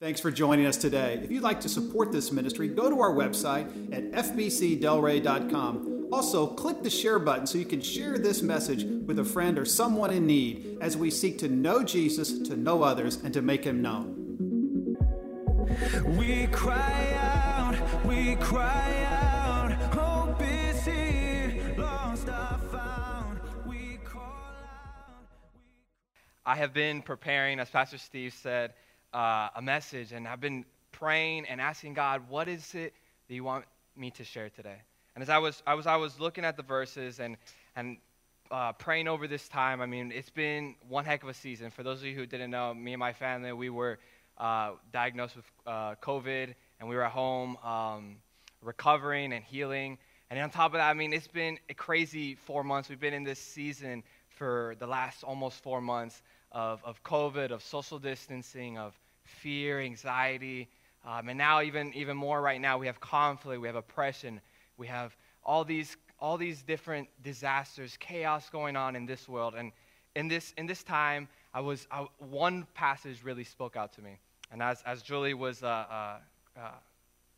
Thanks for joining us today. If you'd like to support this ministry, go to our website at fbcdelray.com. Also, click the share button so you can share this message with a friend or someone in need as we seek to know Jesus, to know others, and to make him known. We cry out, we cry out, hope is here, lost I found, we call out. We... I have been preparing, as Pastor Steve said, uh, a message, and I've been praying and asking God, what is it that you want me to share today? And as I was, I was, I was looking at the verses and, and uh, praying over this time, I mean, it's been one heck of a season. For those of you who didn't know, me and my family, we were uh, diagnosed with uh, COVID, and we were at home um, recovering and healing. And on top of that, I mean, it's been a crazy four months. We've been in this season for the last almost four months of, of COVID, of social distancing, of fear, anxiety, um, and now even, even more right now, we have conflict, we have oppression, we have all these, all these different disasters, chaos going on in this world. And in this, in this time, I was, I, one passage really spoke out to me. And as, as Julie was uh, uh, uh,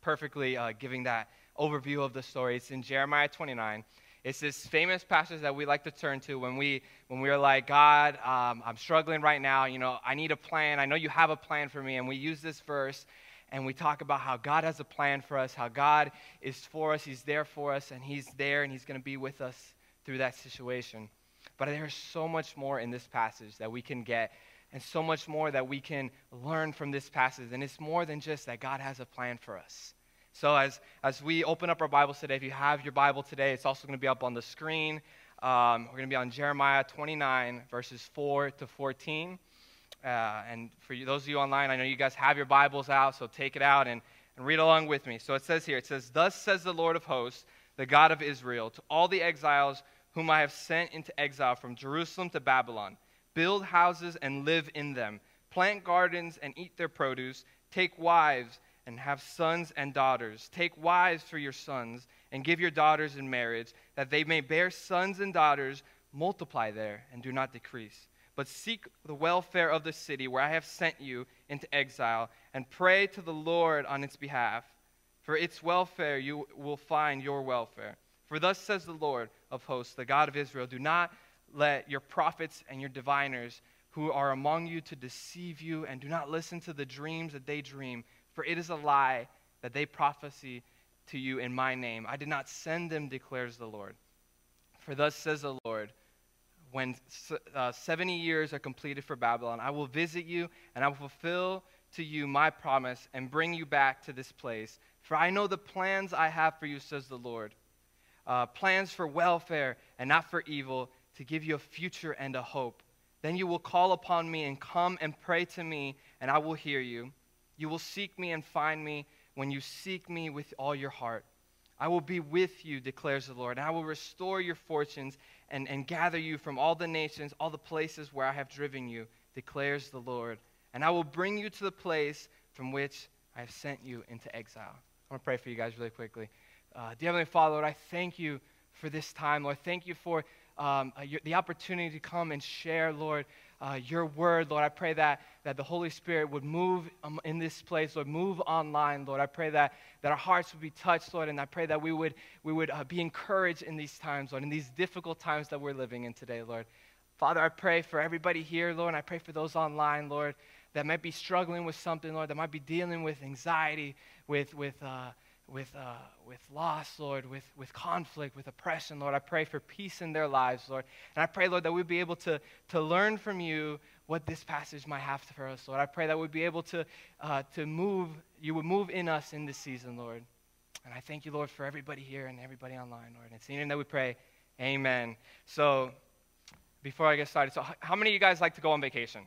perfectly uh, giving that overview of the story, it's in Jeremiah 29. It's this famous passage that we like to turn to when we when we're like, God, um, I'm struggling right now. You know, I need a plan. I know you have a plan for me. And we use this verse and we talk about how God has a plan for us, how God is for us, He's there for us, and He's there and He's going to be with us through that situation. But there's so much more in this passage that we can get, and so much more that we can learn from this passage. And it's more than just that God has a plan for us. So, as, as we open up our Bibles today, if you have your Bible today, it's also going to be up on the screen. Um, we're going to be on Jeremiah 29, verses 4 to 14. Uh, and for you, those of you online, I know you guys have your Bibles out, so take it out and, and read along with me. So it says here, it says, Thus says the Lord of hosts, the God of Israel, to all the exiles whom I have sent into exile from Jerusalem to Babylon build houses and live in them, plant gardens and eat their produce, take wives and have sons and daughters. Take wives for your sons and give your daughters in marriage, that they may bear sons and daughters, multiply there and do not decrease. But seek the welfare of the city where I have sent you into exile, and pray to the Lord on its behalf. For its welfare you will find your welfare. For thus says the Lord of hosts, the God of Israel Do not let your prophets and your diviners who are among you to deceive you, and do not listen to the dreams that they dream for it is a lie that they prophesy to you in my name. I did not send them, declares the Lord. For thus says the Lord, when uh, 70 years are completed for Babylon, I will visit you and I will fulfill to you my promise and bring you back to this place. For I know the plans I have for you, says the Lord uh, plans for welfare and not for evil, to give you a future and a hope. Then you will call upon me and come and pray to me, and I will hear you. You will seek me and find me when you seek me with all your heart. I will be with you, declares the Lord, and I will restore your fortunes and, and gather you from all the nations, all the places where I have driven you, declares the Lord. And I will bring you to the place from which I have sent you into exile. I'm going to pray for you guys really quickly. Uh, dear Heavenly Father, Lord, I thank you for this time. Lord, thank you for um, uh, your, the opportunity to come and share, Lord, uh, your word, Lord. I pray that, that the Holy Spirit would move um, in this place, Lord, move online, Lord. I pray that, that our hearts would be touched, Lord, and I pray that we would, we would uh, be encouraged in these times, Lord, in these difficult times that we're living in today, Lord. Father, I pray for everybody here, Lord, and I pray for those online, Lord, that might be struggling with something, Lord, that might be dealing with anxiety, with, with, uh, with, uh, with loss, Lord, with, with conflict, with oppression, Lord. I pray for peace in their lives, Lord. And I pray, Lord, that we'd be able to, to learn from you what this passage might have for us, Lord. I pray that we'd be able to, uh, to move, you would move in us in this season, Lord. And I thank you, Lord, for everybody here and everybody online, Lord. And it's in your name that we pray. Amen. So, before I get started, so how many of you guys like to go on vacation?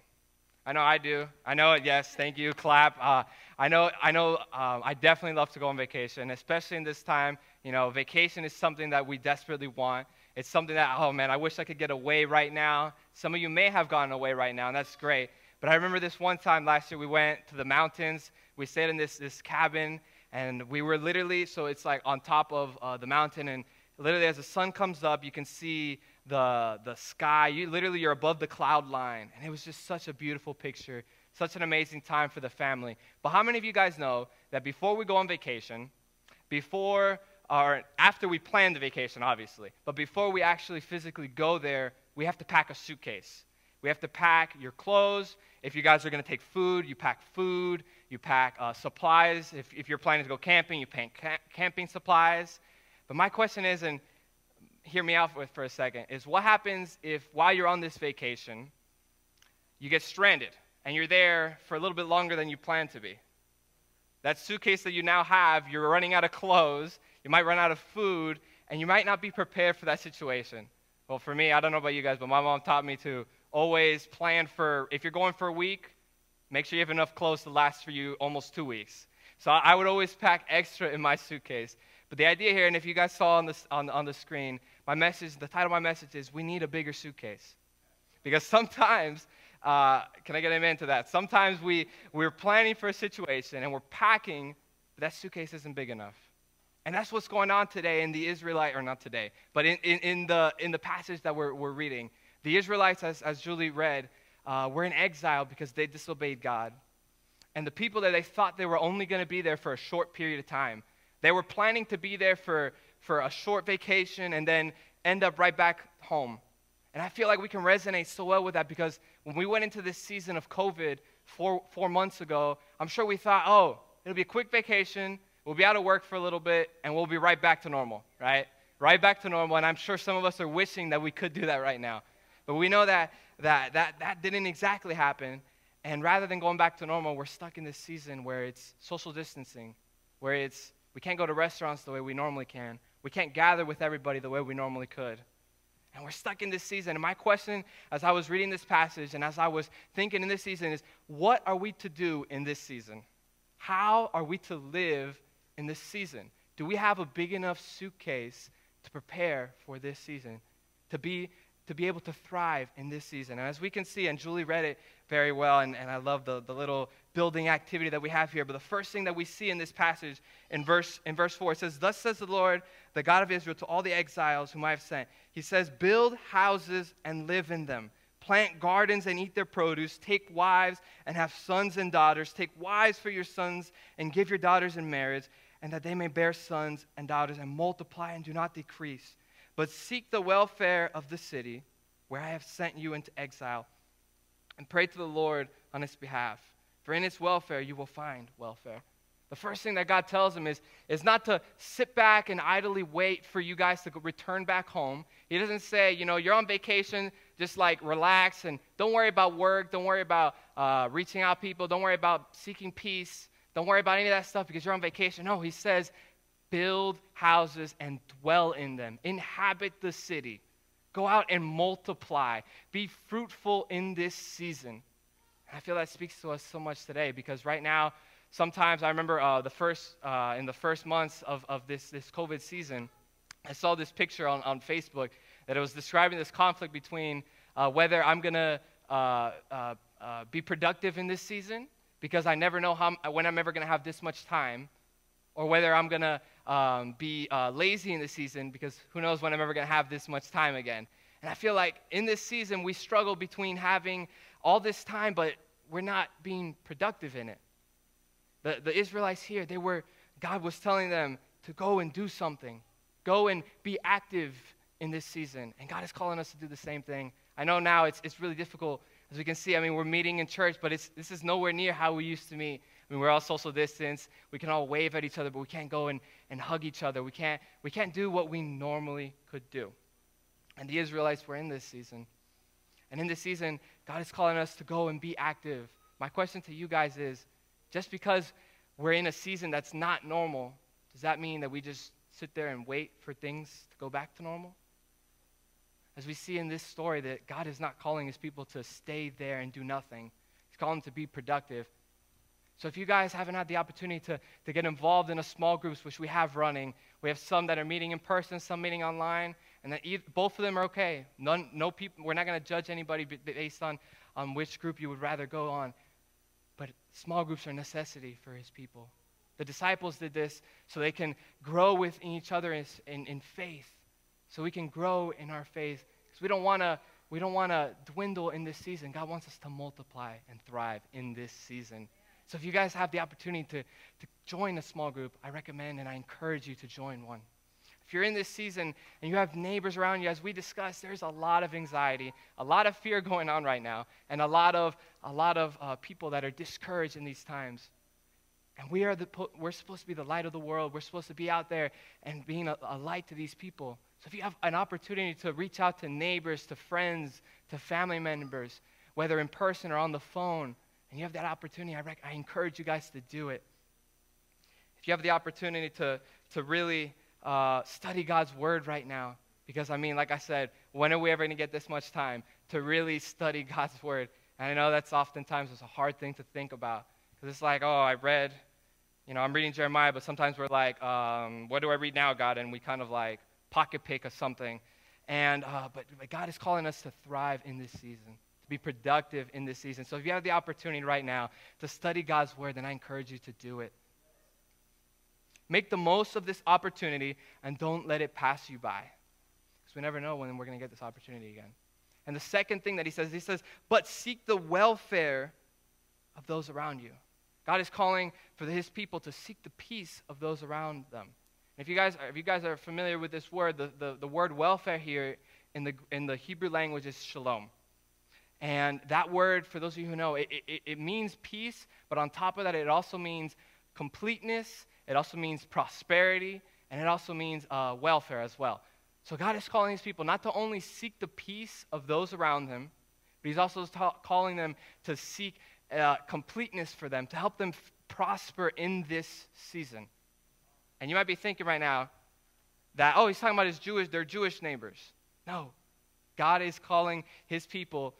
I know I do. I know it. Yes, thank you. Clap. Uh, I know. I know. Um, I definitely love to go on vacation, especially in this time. You know, vacation is something that we desperately want. It's something that, oh man, I wish I could get away right now. Some of you may have gone away right now, and that's great. But I remember this one time last year, we went to the mountains. We stayed in this this cabin, and we were literally so it's like on top of uh, the mountain, and literally as the sun comes up, you can see the, the sky. You literally you're above the cloud line. And it was just such a beautiful picture such an amazing time for the family. But how many of you guys know that before we go on vacation, before or after we plan the vacation, obviously, but before we actually physically go there, we have to pack a suitcase. We have to pack your clothes. If you guys are going to take food, you pack food. You pack uh, supplies. If, if you're planning to go camping, you pack ca- camping supplies. But my question is, and hear me out for, for a second, is what happens if while you're on this vacation, you get stranded and you're there for a little bit longer than you planned to be? That suitcase that you now have, you're running out of clothes, you might run out of food, and you might not be prepared for that situation. Well, for me, I don't know about you guys, but my mom taught me to always plan for, if you're going for a week, make sure you have enough clothes to last for you almost two weeks. So I would always pack extra in my suitcase. But the idea here, and if you guys saw on the, on, on the screen, my message, the title of my message is We Need a Bigger Suitcase. Because sometimes, uh, can I get amen to that? Sometimes we, we're planning for a situation and we're packing, but that suitcase isn't big enough. And that's what's going on today in the Israelite, or not today, but in, in, in, the, in the passage that we're, we're reading. The Israelites, as, as Julie read, uh, were in exile because they disobeyed God. And the people that they thought they were only going to be there for a short period of time, they were planning to be there for, for a short vacation and then end up right back home. And I feel like we can resonate so well with that because when we went into this season of COVID four, four months ago, I'm sure we thought, oh, it'll be a quick vacation. We'll be out of work for a little bit and we'll be right back to normal, right? Right back to normal. And I'm sure some of us are wishing that we could do that right now. But we know that that, that, that didn't exactly happen. And rather than going back to normal, we're stuck in this season where it's social distancing, where it's we can't go to restaurants the way we normally can. We can't gather with everybody the way we normally could. And we're stuck in this season. And my question as I was reading this passage and as I was thinking in this season is what are we to do in this season? How are we to live in this season? Do we have a big enough suitcase to prepare for this season? To be, to be able to thrive in this season? And as we can see, and Julie read it very well, and, and I love the, the little building activity that we have here. But the first thing that we see in this passage in verse, in verse 4 it says, Thus says the Lord, the God of Israel, to all the exiles whom I have sent. He says, Build houses and live in them plant gardens and eat their produce, take wives and have sons and daughters, take wives for your sons and give your daughters in marriage, and that they may bear sons and daughters and multiply and do not decrease. But seek the welfare of the city where I have sent you into exile, and pray to the Lord on its behalf. For in its welfare you will find welfare. The first thing that God tells him is, is not to sit back and idly wait for you guys to return back home. He doesn't say, you know, you're on vacation, just like relax and don't worry about work, don't worry about uh, reaching out people, don't worry about seeking peace, don't worry about any of that stuff because you're on vacation. No, he says, build houses and dwell in them, inhabit the city, go out and multiply, be fruitful in this season. I feel that speaks to us so much today because right now, sometimes I remember uh, the first, uh, in the first months of, of this, this COVID season, I saw this picture on, on Facebook that it was describing this conflict between uh, whether I'm going to uh, uh, uh, be productive in this season because I never know how, when I'm ever going to have this much time, or whether I'm going to um, be uh, lazy in this season because who knows when I'm ever going to have this much time again. And I feel like in this season we struggle between having all this time, but we're not being productive in it. The, the Israelites here, they were, God was telling them to go and do something, go and be active in this season. And God is calling us to do the same thing. I know now it's, it's really difficult. As we can see, I mean, we're meeting in church, but it's, this is nowhere near how we used to meet. I mean, we're all social distance. We can all wave at each other, but we can't go and, and hug each other. We can't, we can't do what we normally could do. And the Israelites were in this season. And in this season, God is calling us to go and be active. My question to you guys is just because we're in a season that's not normal, does that mean that we just sit there and wait for things to go back to normal? as we see in this story that God is not calling his people to stay there and do nothing. He's calling them to be productive. So if you guys haven't had the opportunity to, to get involved in a small groups, which we have running, we have some that are meeting in person, some meeting online, and that either, both of them are okay. None, no people, we're not going to judge anybody based on, on which group you would rather go on. But small groups are a necessity for his people. The disciples did this so they can grow within each other in, in, in faith so we can grow in our faith. Because we don't want to we don't want to dwindle in this season. God wants us to multiply and thrive in this season. So if you guys have the opportunity to, to join a small group, I recommend and I encourage you to join one. If you're in this season and you have neighbors around you, as we discussed, there's a lot of anxiety, a lot of fear going on right now, and a lot of, a lot of uh, people that are discouraged in these times. And we are the, we're supposed to be the light of the world. We're supposed to be out there and being a, a light to these people. So if you have an opportunity to reach out to neighbors, to friends, to family members, whether in person or on the phone, and you have that opportunity, I, rec- I encourage you guys to do it. If you have the opportunity to, to really uh, study God's word right now, because I mean, like I said, when are we ever going to get this much time to really study God's word? And I know that's oftentimes it's a hard thing to think about because it's like, oh, I read, you know, I'm reading Jeremiah, but sometimes we're like, um, what do I read now, God? And we kind of like pocket pick or something. And, uh, but, but God is calling us to thrive in this season, to be productive in this season. So if you have the opportunity right now to study God's word, then I encourage you to do it. Make the most of this opportunity and don't let it pass you by. Because we never know when we're going to get this opportunity again. And the second thing that he says, he says, but seek the welfare of those around you. God is calling for his people to seek the peace of those around them. And if you guys, if you guys are familiar with this word, the, the, the word welfare here in the, in the Hebrew language is shalom. And that word, for those of you who know, it, it, it means peace, but on top of that, it also means completeness, it also means prosperity, and it also means uh, welfare as well. So God is calling these people not to only seek the peace of those around them, but He's also ta- calling them to seek uh, completeness for them, to help them f- prosper in this season. And you might be thinking right now that, oh, he's talking about his Jewish, their Jewish neighbors. No. God is calling his people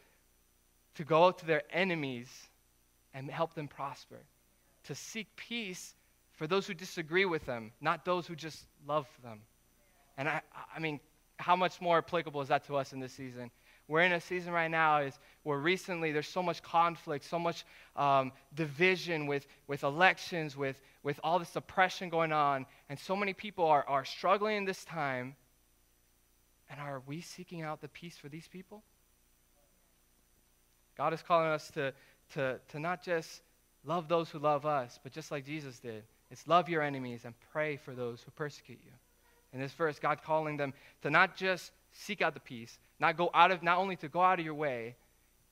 to go out to their enemies and help them prosper, to seek peace for those who disagree with them, not those who just love them. And I, I mean, how much more applicable is that to us in this season? We're in a season right now is where recently there's so much conflict, so much um, division with, with elections, with, with all this oppression going on, and so many people are, are struggling in this time. And are we seeking out the peace for these people? God is calling us to, to, to not just love those who love us, but just like Jesus did, it's love your enemies and pray for those who persecute you. In this verse, God calling them to not just seek out the peace, not go out of not only to go out of your way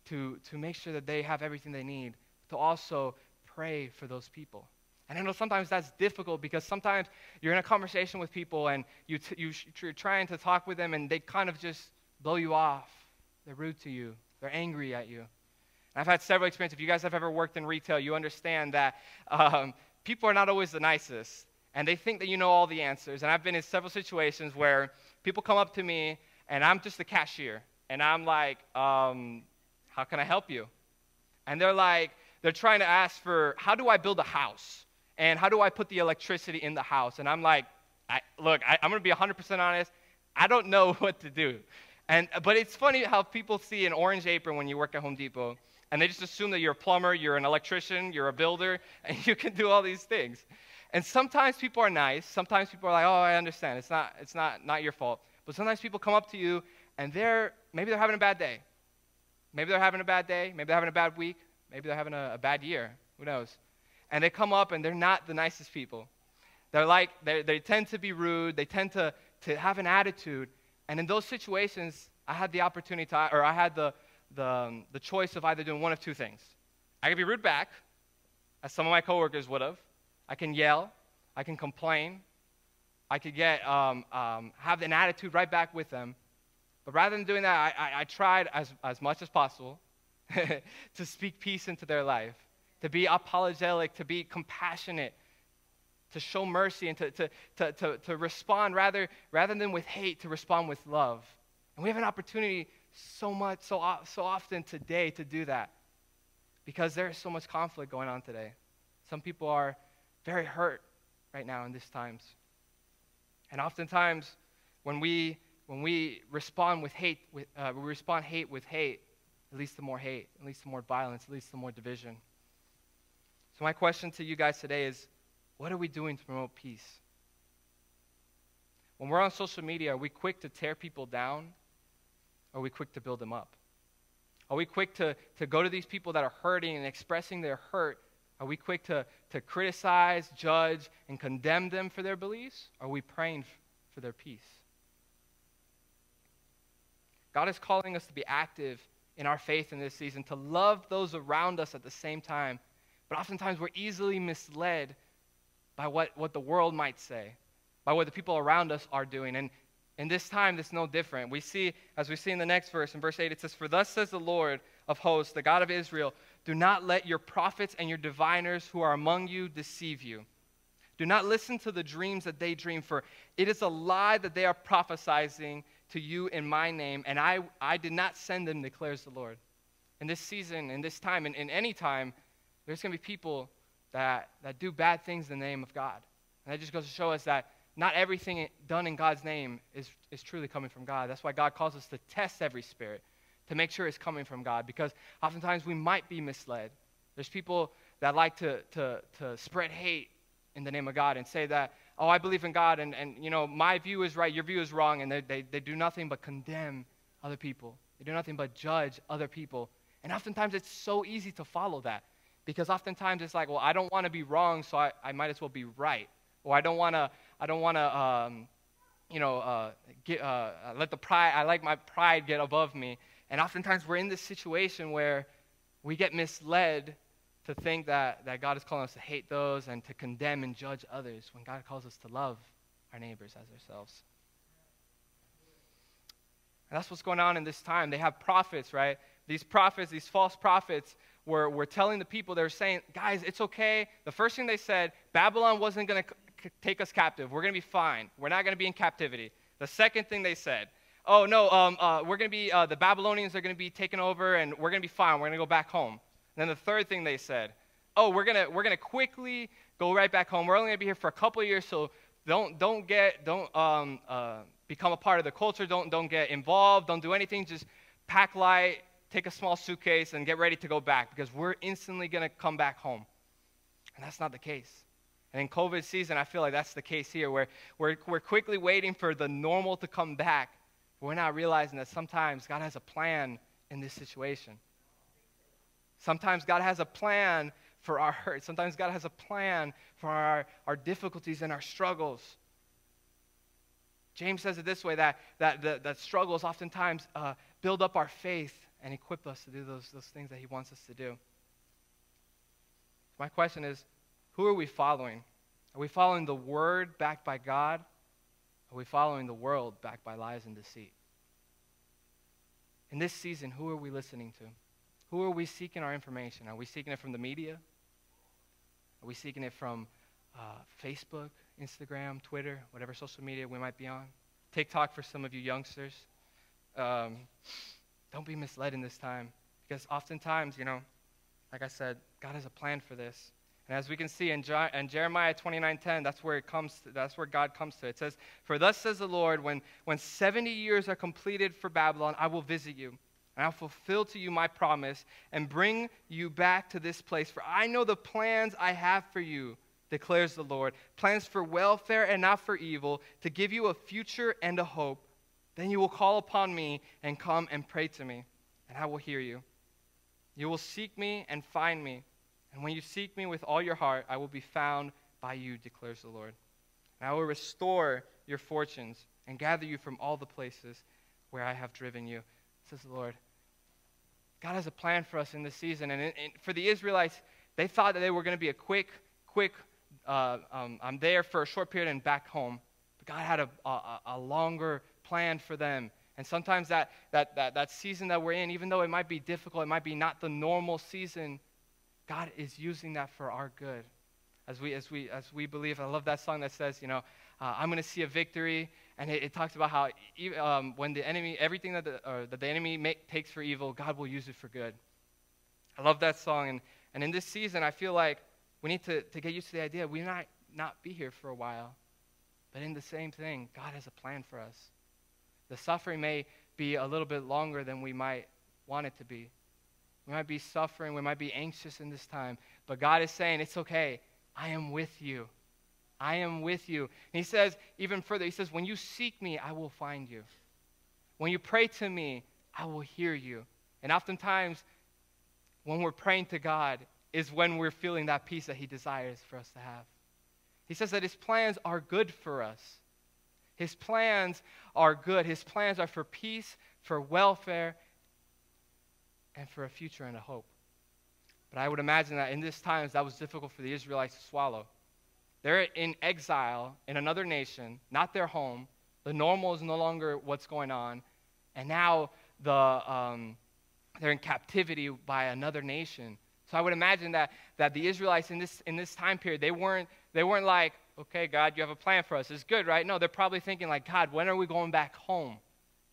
to, to make sure that they have everything they need, to also pray for those people. And I know sometimes that's difficult because sometimes you're in a conversation with people and you t- you you're trying to talk with them and they kind of just blow you off. They're rude to you, they're angry at you. And I've had several experiences. If you guys have ever worked in retail, you understand that um, people are not always the nicest and they think that you know all the answers. And I've been in several situations where people come up to me and I'm just the cashier and I'm like, um, how can I help you? And they're like, they're trying to ask for, how do I build a house? And how do I put the electricity in the house? And I'm like, I, look, I, I'm going to be 100% honest. I don't know what to do. And, uh, but it's funny how people see an orange apron when you work at Home Depot, and they just assume that you're a plumber, you're an electrician, you're a builder, and you can do all these things. And sometimes people are nice. Sometimes people are like, oh, I understand. It's not, it's not, not your fault. But sometimes people come up to you, and they're, maybe they're having a bad day. Maybe they're having a bad day. Maybe they're having a bad week. Maybe they're having a, a bad year. Who knows? And they come up, and they're not the nicest people. They're like, they they tend to be rude. They tend to, to have an attitude. And in those situations, I had the opportunity to, or I had the, the, um, the choice of either doing one of two things. I could be rude back, as some of my coworkers would have. I can yell. I can complain. I could get, um, um, have an attitude right back with them. But rather than doing that, I, I, I tried as, as much as possible to speak peace into their life, to be apologetic, to be compassionate, to show mercy, and to, to, to, to, to respond rather, rather than with hate, to respond with love. And we have an opportunity so much, so, so often today to do that because there is so much conflict going on today. Some people are very hurt right now in these times. And oftentimes, when we, when we respond with hate, with, uh, we respond hate with hate, it leads to more hate, it leads to more violence, it leads to more division. So, my question to you guys today is what are we doing to promote peace? When we're on social media, are we quick to tear people down? Or are we quick to build them up? Are we quick to, to go to these people that are hurting and expressing their hurt? Are we quick to, to criticize, judge, and condemn them for their beliefs? Are we praying for their peace? God is calling us to be active in our faith in this season, to love those around us at the same time. But oftentimes we're easily misled by what, what the world might say, by what the people around us are doing. And in this time, it's no different. We see, as we see in the next verse, in verse 8, it says, For thus says the Lord of hosts, the God of Israel, do not let your prophets and your diviners who are among you deceive you. Do not listen to the dreams that they dream, for it is a lie that they are prophesying to you in my name, and I, I did not send them, declares the Lord. In this season, in this time, and in any time, there's going to be people that, that do bad things in the name of God. And that just goes to show us that not everything done in God's name is, is truly coming from God. That's why God calls us to test every spirit to make sure it's coming from God because oftentimes we might be misled. There's people that like to, to, to spread hate in the name of God and say that oh, I believe in God, and, and you know, my view is right, your view is wrong, and they, they, they do nothing but condemn other people. They do nothing but judge other people. And oftentimes it's so easy to follow that because oftentimes it's like, well, I don't want to be wrong, so I, I might as well be right. Or I don't want to, I don't want to, um, you know, uh, get, uh, let the pride, I like my pride get above me. And oftentimes we're in this situation where we get misled to think that, that God is calling us to hate those and to condemn and judge others when God calls us to love our neighbors as ourselves. And that's what's going on in this time. They have prophets, right? These prophets, these false prophets, were, were telling the people, they were saying, guys, it's okay. The first thing they said, Babylon wasn't going to c- take us captive. We're going to be fine. We're not going to be in captivity. The second thing they said, oh, no, um, uh, we're going to be, uh, the Babylonians are going to be taken over and we're going to be fine. We're going to go back home. And then the third thing they said, oh, we're going we're gonna quickly go right back home. We're only going to be here for a couple of years, so don't, don't get, don't um, uh, become a part of the culture. Don't, don't get involved. Don't do anything. Just pack light, take a small suitcase, and get ready to go back because we're instantly going to come back home. And that's not the case. And in COVID season, I feel like that's the case here, where we're, we're quickly waiting for the normal to come back. We're not realizing that sometimes God has a plan in this situation. Sometimes God has a plan for our hurt. Sometimes God has a plan for our, our difficulties and our struggles. James says it this way that, that, that, that struggles oftentimes uh, build up our faith and equip us to do those, those things that He wants us to do. My question is who are we following? Are we following the Word backed by God? Are we following the world backed by lies and deceit? In this season, who are we listening to? Who are we seeking our information? Are we seeking it from the media? Are we seeking it from uh, Facebook, Instagram, Twitter, whatever social media we might be on? TikTok for some of you youngsters. Um, don't be misled in this time because oftentimes, you know, like I said, God has a plan for this. And as we can see in, Je- in Jeremiah 29:10, that's where it comes. To, that's where God comes to. It says, "For thus says the Lord: When when 70 years are completed for Babylon, I will visit you, and I'll fulfill to you my promise and bring you back to this place. For I know the plans I have for you, declares the Lord plans for welfare and not for evil, to give you a future and a hope. Then you will call upon me and come and pray to me, and I will hear you. You will seek me and find me. And when you seek me with all your heart, I will be found by you, declares the Lord. And I will restore your fortunes and gather you from all the places where I have driven you says the Lord. God has a plan for us in this season. And, and for the Israelites, they thought that they were going to be a quick, quick, uh, um, I'm there for a short period and back home. But God had a, a, a longer plan for them. And sometimes that, that, that, that season that we're in, even though it might be difficult, it might be not the normal season, God is using that for our good. As we, as we, as we believe, I love that song that says, you know, uh, I'm going to see a victory and it, it talks about how um, when the enemy, everything that the, that the enemy make, takes for evil, God will use it for good. I love that song. And, and in this season, I feel like we need to, to get used to the idea we might not be here for a while. But in the same thing, God has a plan for us. The suffering may be a little bit longer than we might want it to be. We might be suffering, we might be anxious in this time, but God is saying, It's okay. I am with you. I am with you. And he says even further, he says, When you seek me, I will find you. When you pray to me, I will hear you. And oftentimes, when we're praying to God, is when we're feeling that peace that He desires for us to have. He says that His plans are good for us. His plans are good. His plans are for peace, for welfare, and for a future and a hope. But I would imagine that in this times that was difficult for the Israelites to swallow. They're in exile in another nation, not their home. The normal is no longer what's going on. And now the, um, they're in captivity by another nation. So I would imagine that, that the Israelites in this, in this time period, they weren't, they weren't like, okay, God, you have a plan for us. It's good, right? No, they're probably thinking like, God, when are we going back home?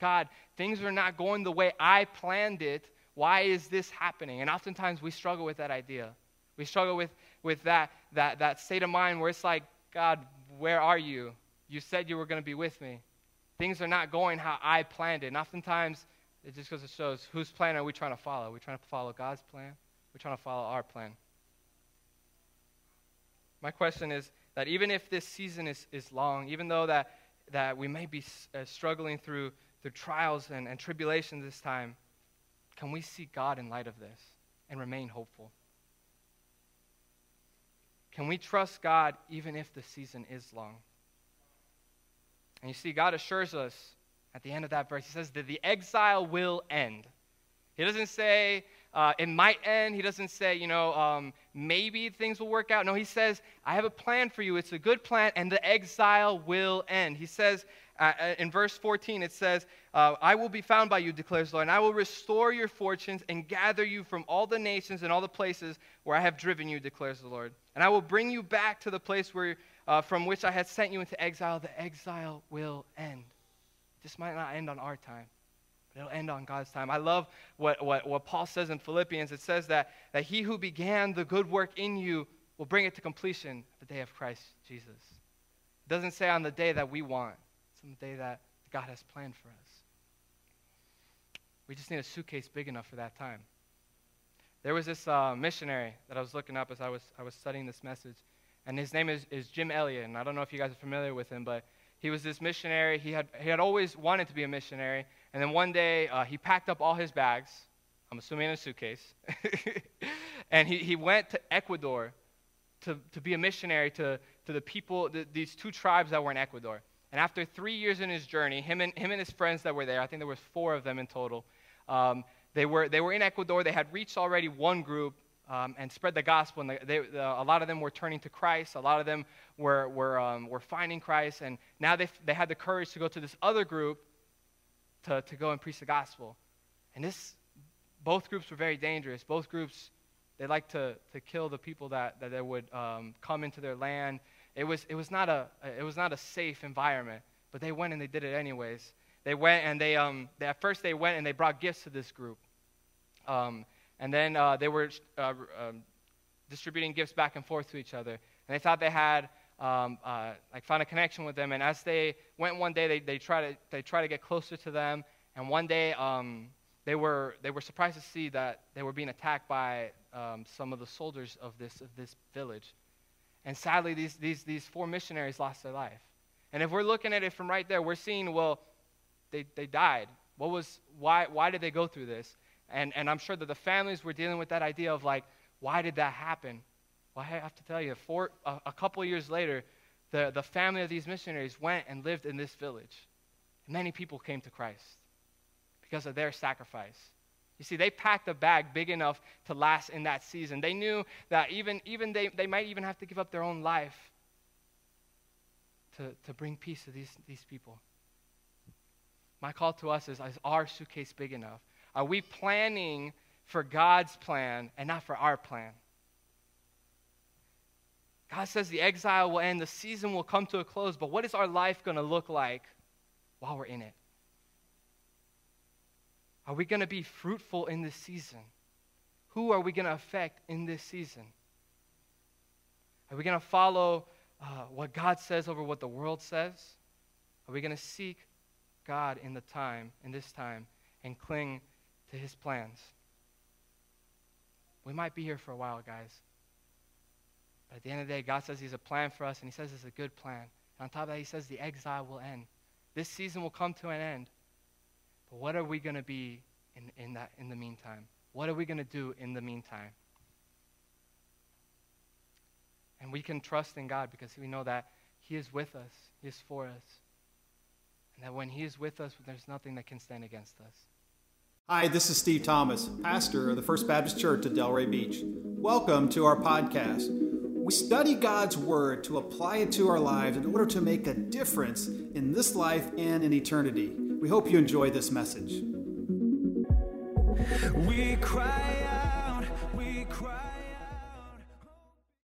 God, things are not going the way I planned it. Why is this happening? And oftentimes we struggle with that idea. We struggle with, with that, that, that state of mind where it's like, God, where are you? You said you were going to be with me. Things are not going how I planned it. And oftentimes, it just goes to shows whose plan are we trying to follow? Are we trying to follow God's plan? We're trying to follow our plan. My question is that even if this season is, is long, even though that, that we may be uh, struggling through, through trials and, and tribulations this time, can we see God in light of this and remain hopeful? Can we trust God even if the season is long? And you see, God assures us at the end of that verse, He says that the exile will end. He doesn't say uh, it might end. He doesn't say, you know, um, maybe things will work out. No, He says, I have a plan for you. It's a good plan, and the exile will end. He says uh, uh in verse 14, it says, uh, I will be found by you, declares the Lord, and I will restore your fortunes and gather you from all the nations and all the places where I have driven you, declares the Lord. And I will bring you back to the place where, uh, from which I had sent you into exile. The exile will end. This might not end on our time, it'll end on God's time. I love what, what, what Paul says in Philippians. It says that, that he who began the good work in you will bring it to completion the day of Christ Jesus. It doesn't say on the day that we want, it's on the day that God has planned for us. We just need a suitcase big enough for that time. There was this uh, missionary that I was looking up as I was, I was studying this message, and his name is, is Jim Elliot. And I don't know if you guys are familiar with him, but he was this missionary. He had, he had always wanted to be a missionary. And then one day, uh, he packed up all his bags, I'm assuming in a suitcase, and he, he went to Ecuador to, to be a missionary to, to the people, the, these two tribes that were in Ecuador. And after three years in his journey, him and, him and his friends that were there, I think there was four of them in total, um, they were, they were in Ecuador. They had reached already one group um, and spread the gospel. And they, they, uh, a lot of them were turning to Christ. A lot of them were, were, um, were finding Christ. And now they, they had the courage to go to this other group to, to go and preach the gospel. And this, both groups were very dangerous. Both groups, they liked to, to kill the people that, that would um, come into their land. It was, it, was not a, it was not a safe environment, but they went and they did it anyways. They went and they, um, they, at first they went and they brought gifts to this group. Um, and then uh, they were uh, um, distributing gifts back and forth to each other. And they thought they had, um, uh, like, found a connection with them. And as they went one day, they, they, tried to, they tried to get closer to them. And one day, um, they, were, they were surprised to see that they were being attacked by um, some of the soldiers of this, of this village. And sadly, these, these, these four missionaries lost their life. And if we're looking at it from right there, we're seeing, well, they, they died. What was, why, why did they go through this? And, and I'm sure that the families were dealing with that idea of like, why did that happen? Well, I have to tell you, four, a, a couple years later, the, the family of these missionaries went and lived in this village. And Many people came to Christ because of their sacrifice. You see, they packed a bag big enough to last in that season. They knew that even, even they, they might even have to give up their own life to, to bring peace to these, these people. My call to us is, is our suitcase big enough? Are we planning for God's plan and not for our plan? God says the exile will end, the season will come to a close, but what is our life going to look like while we're in it? Are we going to be fruitful in this season? Who are we going to affect in this season? Are we going to follow uh, what God says over what the world says? Are we going to seek God in the time, in this time, and cling to his plans. We might be here for a while, guys. But at the end of the day, God says He's a plan for us, and He says it's a good plan. And on top of that, He says the exile will end. This season will come to an end. But what are we going to be in, in, that, in the meantime? What are we going to do in the meantime? And we can trust in God because we know that He is with us, He is for us. And that when He is with us, there's nothing that can stand against us. Hi, this is Steve Thomas, pastor of the First Baptist Church at Delray Beach. Welcome to our podcast. We study God's Word to apply it to our lives in order to make a difference in this life and in eternity. We hope you enjoy this message. We cry